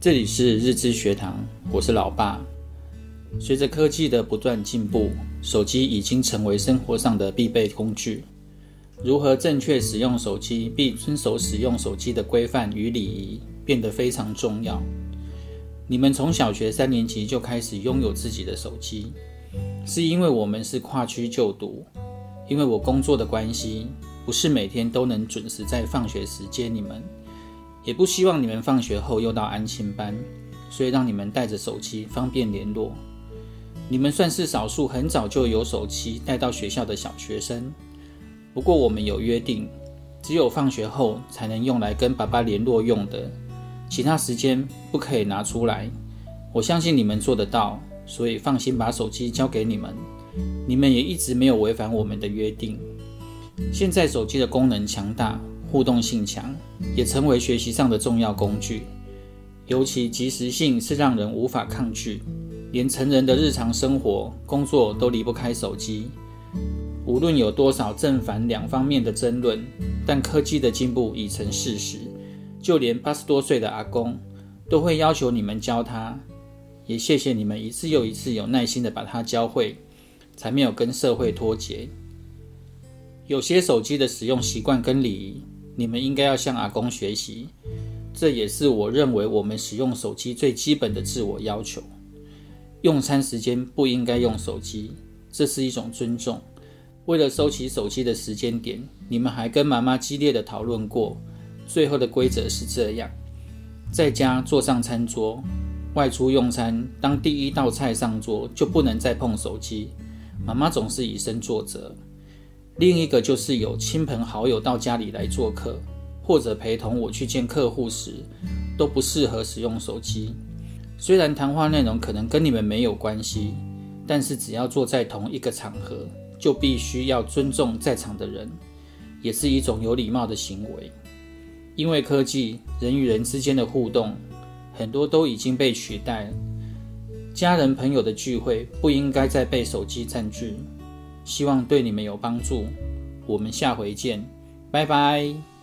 这里是日知学堂，我是老爸。随着科技的不断进步，手机已经成为生活上的必备工具。如何正确使用手机，并遵守使用手机的规范与礼仪，变得非常重要。你们从小学三年级就开始拥有自己的手机，是因为我们是跨区就读，因为我工作的关系，不是每天都能准时在放学时接你们。也不希望你们放学后又到安亲班，所以让你们带着手机方便联络。你们算是少数很早就有手机带到学校的小学生。不过我们有约定，只有放学后才能用来跟爸爸联络用的，其他时间不可以拿出来。我相信你们做得到，所以放心把手机交给你们。你们也一直没有违反我们的约定。现在手机的功能强大。互动性强，也成为学习上的重要工具。尤其即时性是让人无法抗拒，连成人的日常生活、工作都离不开手机。无论有多少正反两方面的争论，但科技的进步已成事实。就连八十多岁的阿公，都会要求你们教他。也谢谢你们一次又一次有耐心地把他教会，才没有跟社会脱节。有些手机的使用习惯跟礼仪。你们应该要向阿公学习，这也是我认为我们使用手机最基本的自我要求。用餐时间不应该用手机，这是一种尊重。为了收起手机的时间点，你们还跟妈妈激烈的讨论过。最后的规则是这样：在家坐上餐桌，外出用餐，当第一道菜上桌就不能再碰手机。妈妈总是以身作则。另一个就是有亲朋好友到家里来做客，或者陪同我去见客户时，都不适合使用手机。虽然谈话内容可能跟你们没有关系，但是只要坐在同一个场合，就必须要尊重在场的人，也是一种有礼貌的行为。因为科技，人与人之间的互动很多都已经被取代，家人朋友的聚会不应该再被手机占据。希望对你们有帮助，我们下回见，拜拜。